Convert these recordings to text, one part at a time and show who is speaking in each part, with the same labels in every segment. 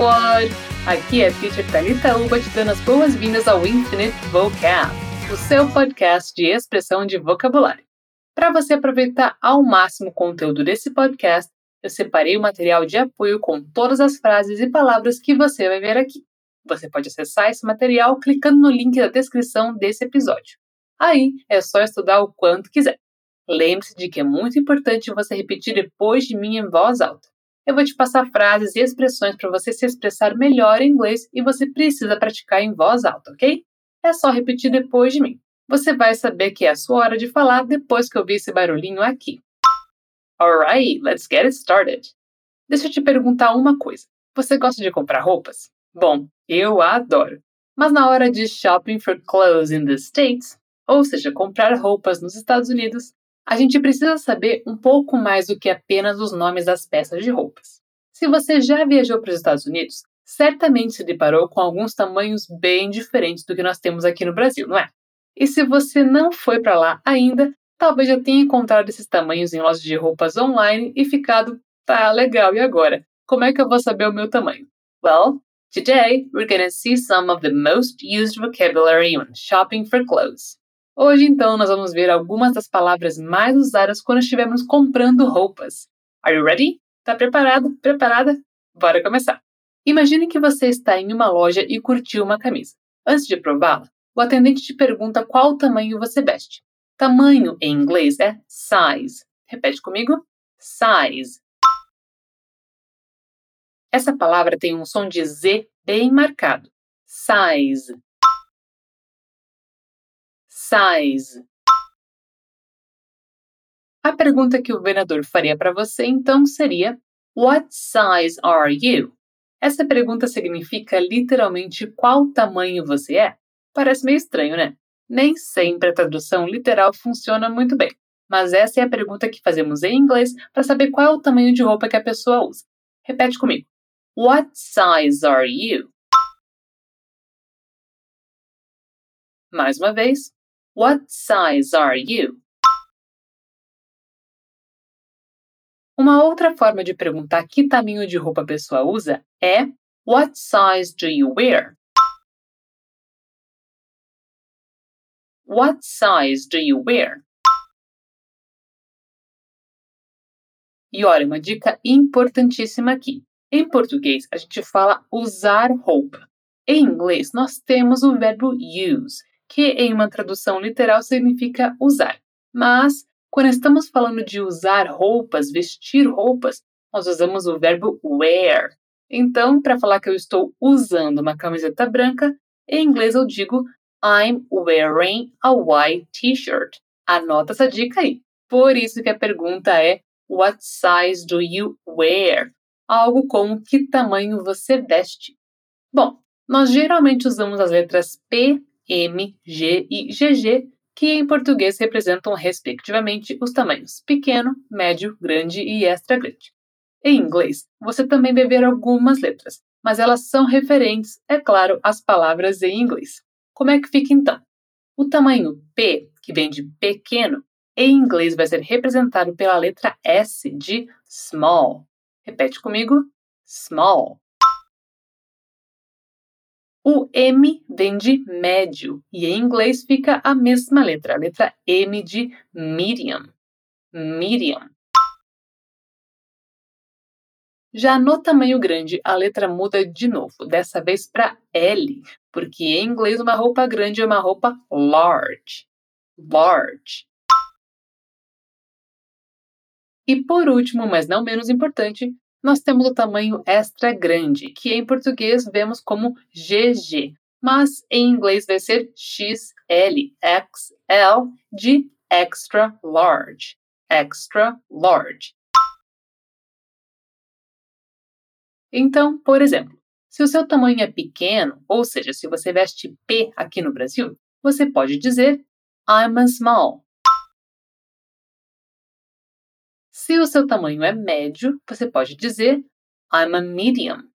Speaker 1: Squad! Aqui é Teacher Thalita Uba te dando as boas-vindas ao Infinite Vocab, o seu podcast de expressão de vocabulário. Para você aproveitar ao máximo o conteúdo desse podcast, eu separei o material de apoio com todas as frases e palavras que você vai ver aqui. Você pode acessar esse material clicando no link da descrição desse episódio. Aí é só estudar o quanto quiser. Lembre-se de que é muito importante você repetir depois de mim em voz alta. Eu vou te passar frases e expressões para você se expressar melhor em inglês e você precisa praticar em voz alta, ok? É só repetir depois de mim. Você vai saber que é a sua hora de falar depois que eu ouvir esse barulhinho aqui. Alright, let's get it started. Deixa eu te perguntar uma coisa. Você gosta de comprar roupas? Bom, eu adoro. Mas na hora de shopping for clothes in the States, ou seja, comprar roupas nos Estados Unidos, a gente precisa saber um pouco mais do que apenas os nomes das peças de roupas. Se você já viajou para os Estados Unidos, certamente se deparou com alguns tamanhos bem diferentes do que nós temos aqui no Brasil, não é? E se você não foi para lá ainda, talvez já tenha encontrado esses tamanhos em lojas de roupas online e ficado, tá legal, e agora? Como é que eu vou saber o meu tamanho? Well, today we're gonna see some of the most used vocabulary when shopping for clothes. Hoje, então, nós vamos ver algumas das palavras mais usadas quando estivermos comprando roupas. Are you ready? Tá preparado? Preparada? Bora começar! Imagine que você está em uma loja e curtiu uma camisa. Antes de prová-la, o atendente te pergunta qual tamanho você veste. Tamanho em inglês é size. Repete comigo: size. Essa palavra tem um som de Z bem marcado. Size size. A pergunta que o vendedor faria para você então seria: What size are you? Essa pergunta significa literalmente qual tamanho você é. Parece meio estranho, né? Nem sempre a tradução literal funciona muito bem, mas essa é a pergunta que fazemos em inglês para saber qual é o tamanho de roupa que a pessoa usa. Repete comigo. What size are you? Mais uma vez. What size are you? Uma outra forma de perguntar que tamanho de roupa a pessoa usa é What size do you wear? What size do you wear? E olha, uma dica importantíssima aqui. Em português, a gente fala usar roupa. Em inglês, nós temos o verbo use, que em uma tradução literal significa usar. Mas, quando estamos falando de usar roupas, vestir roupas, nós usamos o verbo wear. Então, para falar que eu estou usando uma camiseta branca, em inglês eu digo I'm wearing a white t-shirt. Anota essa dica aí. Por isso que a pergunta é What size do you wear? Algo como que tamanho você veste. Bom, nós geralmente usamos as letras P M, G e GG, que em português representam respectivamente os tamanhos pequeno, médio, grande e extra grande. Em inglês, você também vai ver algumas letras, mas elas são referentes, é claro, às palavras em inglês. Como é que fica então? O tamanho P, que vem de pequeno, em inglês vai ser representado pela letra S de small. Repete comigo: small. O M vem de médio e em inglês fica a mesma letra, a letra M de medium. Medium. Já no tamanho grande, a letra muda de novo, dessa vez para L, porque em inglês uma roupa grande é uma roupa large. Large. E por último, mas não menos importante, nós temos o tamanho extra grande, que em português vemos como GG, mas em inglês vai ser XL, XL de extra large. Extra large. Então, por exemplo, se o seu tamanho é pequeno, ou seja, se você veste P aqui no Brasil, você pode dizer I'm a small. Se o seu tamanho é médio, você pode dizer I'm a medium.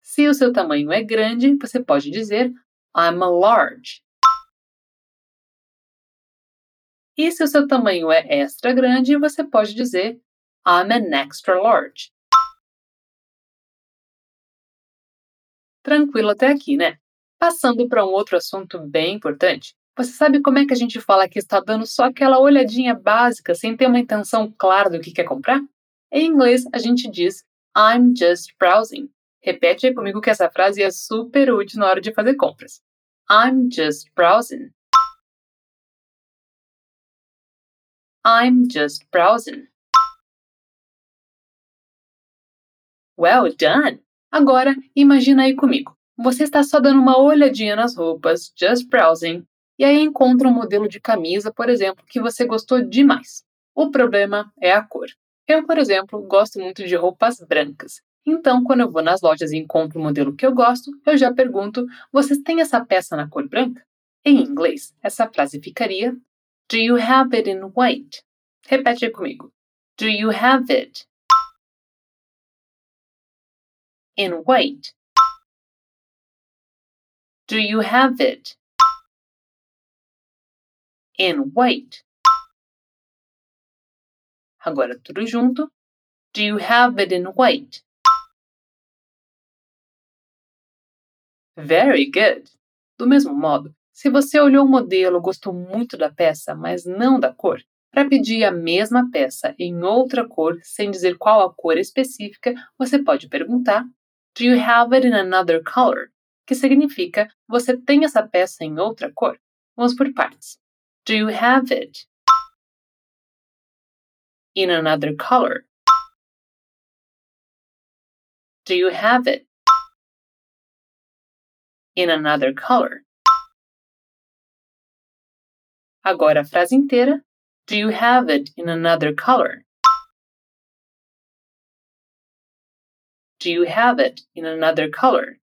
Speaker 1: Se o seu tamanho é grande, você pode dizer I'm a large. E se o seu tamanho é extra grande, você pode dizer I'm an extra large. Tranquilo até aqui, né? Passando para um outro assunto bem importante. Você sabe como é que a gente fala que está dando só aquela olhadinha básica sem ter uma intenção clara do que quer comprar? Em inglês, a gente diz I'm just browsing. Repete aí comigo que essa frase é super útil na hora de fazer compras. I'm just browsing. I'm just browsing. Well done! Agora, imagina aí comigo. Você está só dando uma olhadinha nas roupas, just browsing, e aí encontra um modelo de camisa, por exemplo, que você gostou demais. O problema é a cor. Eu, por exemplo, gosto muito de roupas brancas. Então, quando eu vou nas lojas e encontro o modelo que eu gosto, eu já pergunto: vocês têm essa peça na cor branca? Em inglês, essa frase ficaria: Do you have it in white? Repete comigo. Do you have it in white? Do you have it in white? Agora tudo junto. Do you have it in white? Very good! Do mesmo modo, se você olhou o modelo, gostou muito da peça, mas não da cor, para pedir a mesma peça em outra cor, sem dizer qual a cor específica, você pode perguntar: Do you have it in another color? Que significa: Você tem essa peça em outra cor? Vamos por partes. Do you have it in another color? Do you have it in another color? Agora a frase inteira. Do you have it in another color? Do you have it in another color?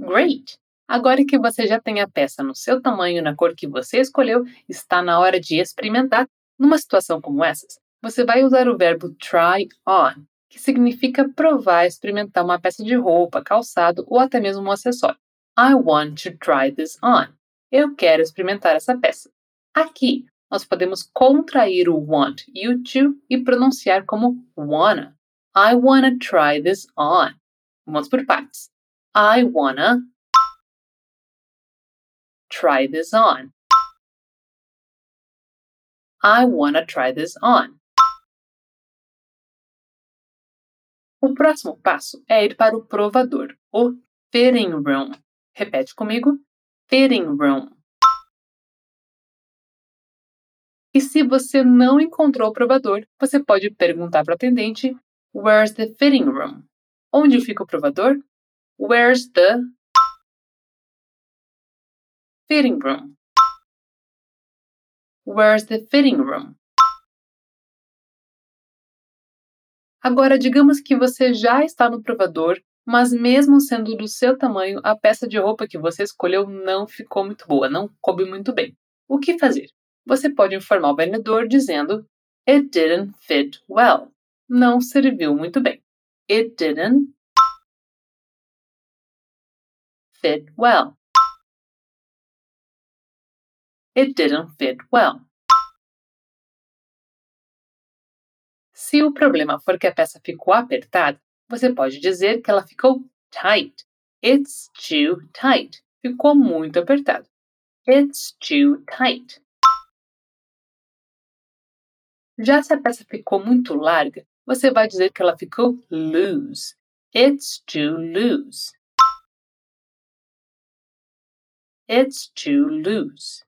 Speaker 1: Great! Agora que você já tem a peça no seu tamanho na cor que você escolheu, está na hora de experimentar. Numa situação como essas, você vai usar o verbo try on, que significa provar, experimentar uma peça de roupa, calçado ou até mesmo um acessório. I want to try this on. Eu quero experimentar essa peça. Aqui, nós podemos contrair o want e o to e pronunciar como wanna. I wanna try this on. Vamos por partes. I wanna try this on. I wanna try this on. O próximo passo é ir para o provador, o fitting room. Repete comigo: fitting room. E se você não encontrou o provador, você pode perguntar para o atendente: Where's the fitting room? Onde fica o provador? Where's the fitting room? Where's the fitting room? Agora, digamos que você já está no provador, mas mesmo sendo do seu tamanho, a peça de roupa que você escolheu não ficou muito boa, não coube muito bem. O que fazer? Você pode informar o vendedor dizendo It didn't fit well. Não serviu muito bem. It didn't fit well. It didn't fit well. Se o problema for que a peça ficou apertada, você pode dizer que ela ficou tight. It's too tight. Ficou muito apertado. It's too tight. Já se a peça ficou muito larga, você vai dizer que ela ficou loose. It's too loose. It's too loose.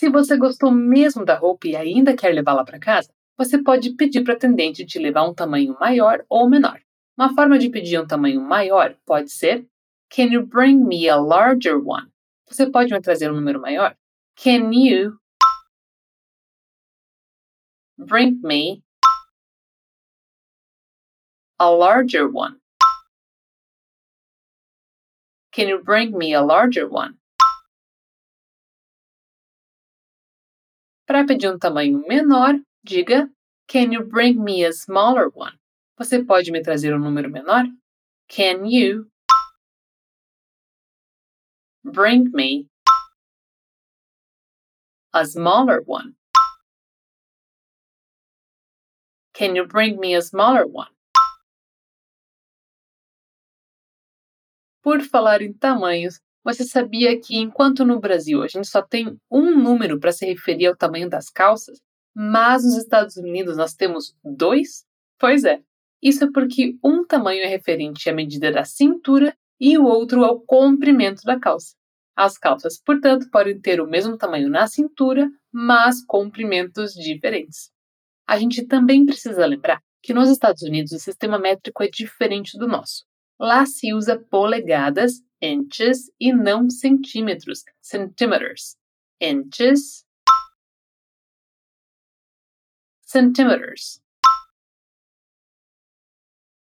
Speaker 1: Se você gostou mesmo da roupa e ainda quer levá-la para casa, você pode pedir para o atendente te levar um tamanho maior ou menor. Uma forma de pedir um tamanho maior pode ser Can you bring me a larger one? Você pode me trazer um número maior? Can you bring me a larger one? Can you bring me a larger one? Para pedir um tamanho menor, diga Can you bring me a smaller one? Você pode me trazer um número menor? Can you bring me a smaller one? Can you bring me a smaller one? Por falar em tamanhos, você sabia que enquanto no Brasil a gente só tem um número para se referir ao tamanho das calças, mas nos Estados Unidos nós temos dois? Pois é, isso é porque um tamanho é referente à medida da cintura e o outro ao comprimento da calça. As calças, portanto, podem ter o mesmo tamanho na cintura, mas comprimentos diferentes. A gente também precisa lembrar que nos Estados Unidos o sistema métrico é diferente do nosso. Lá se usa polegadas, inches, e não centímetros, centimeters. Inches, centimeters.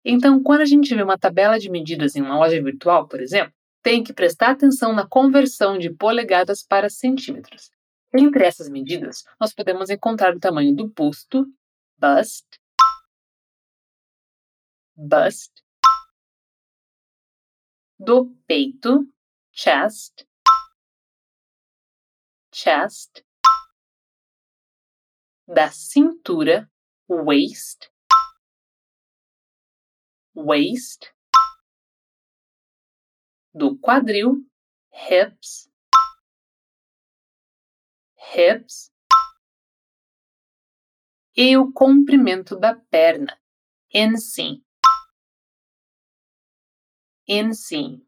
Speaker 1: Então, quando a gente vê uma tabela de medidas em uma loja virtual, por exemplo, tem que prestar atenção na conversão de polegadas para centímetros. Entre essas medidas, nós podemos encontrar o tamanho do busto, bust, bust, do peito, chest, chest, da cintura, waist, waist, do quadril, hips, hips, e o comprimento da perna, inseam, inseam.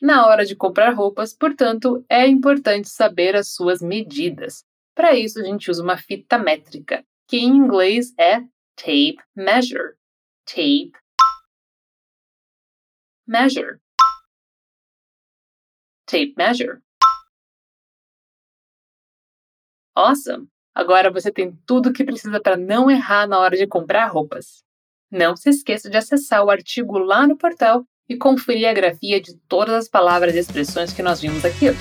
Speaker 1: Na hora de comprar roupas, portanto, é importante saber as suas medidas. Para isso, a gente usa uma fita métrica, que em inglês é tape measure. Tape measure. Tape measure. Awesome! Agora você tem tudo o que precisa para não errar na hora de comprar roupas. Não se esqueça de acessar o artigo lá no portal e conferir a grafia de todas as palavras e expressões que nós vimos aqui hoje.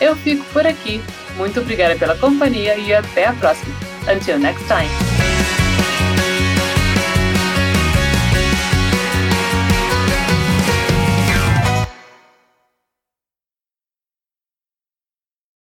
Speaker 1: Eu fico por aqui. Muito obrigada pela companhia e até a próxima. Until next time.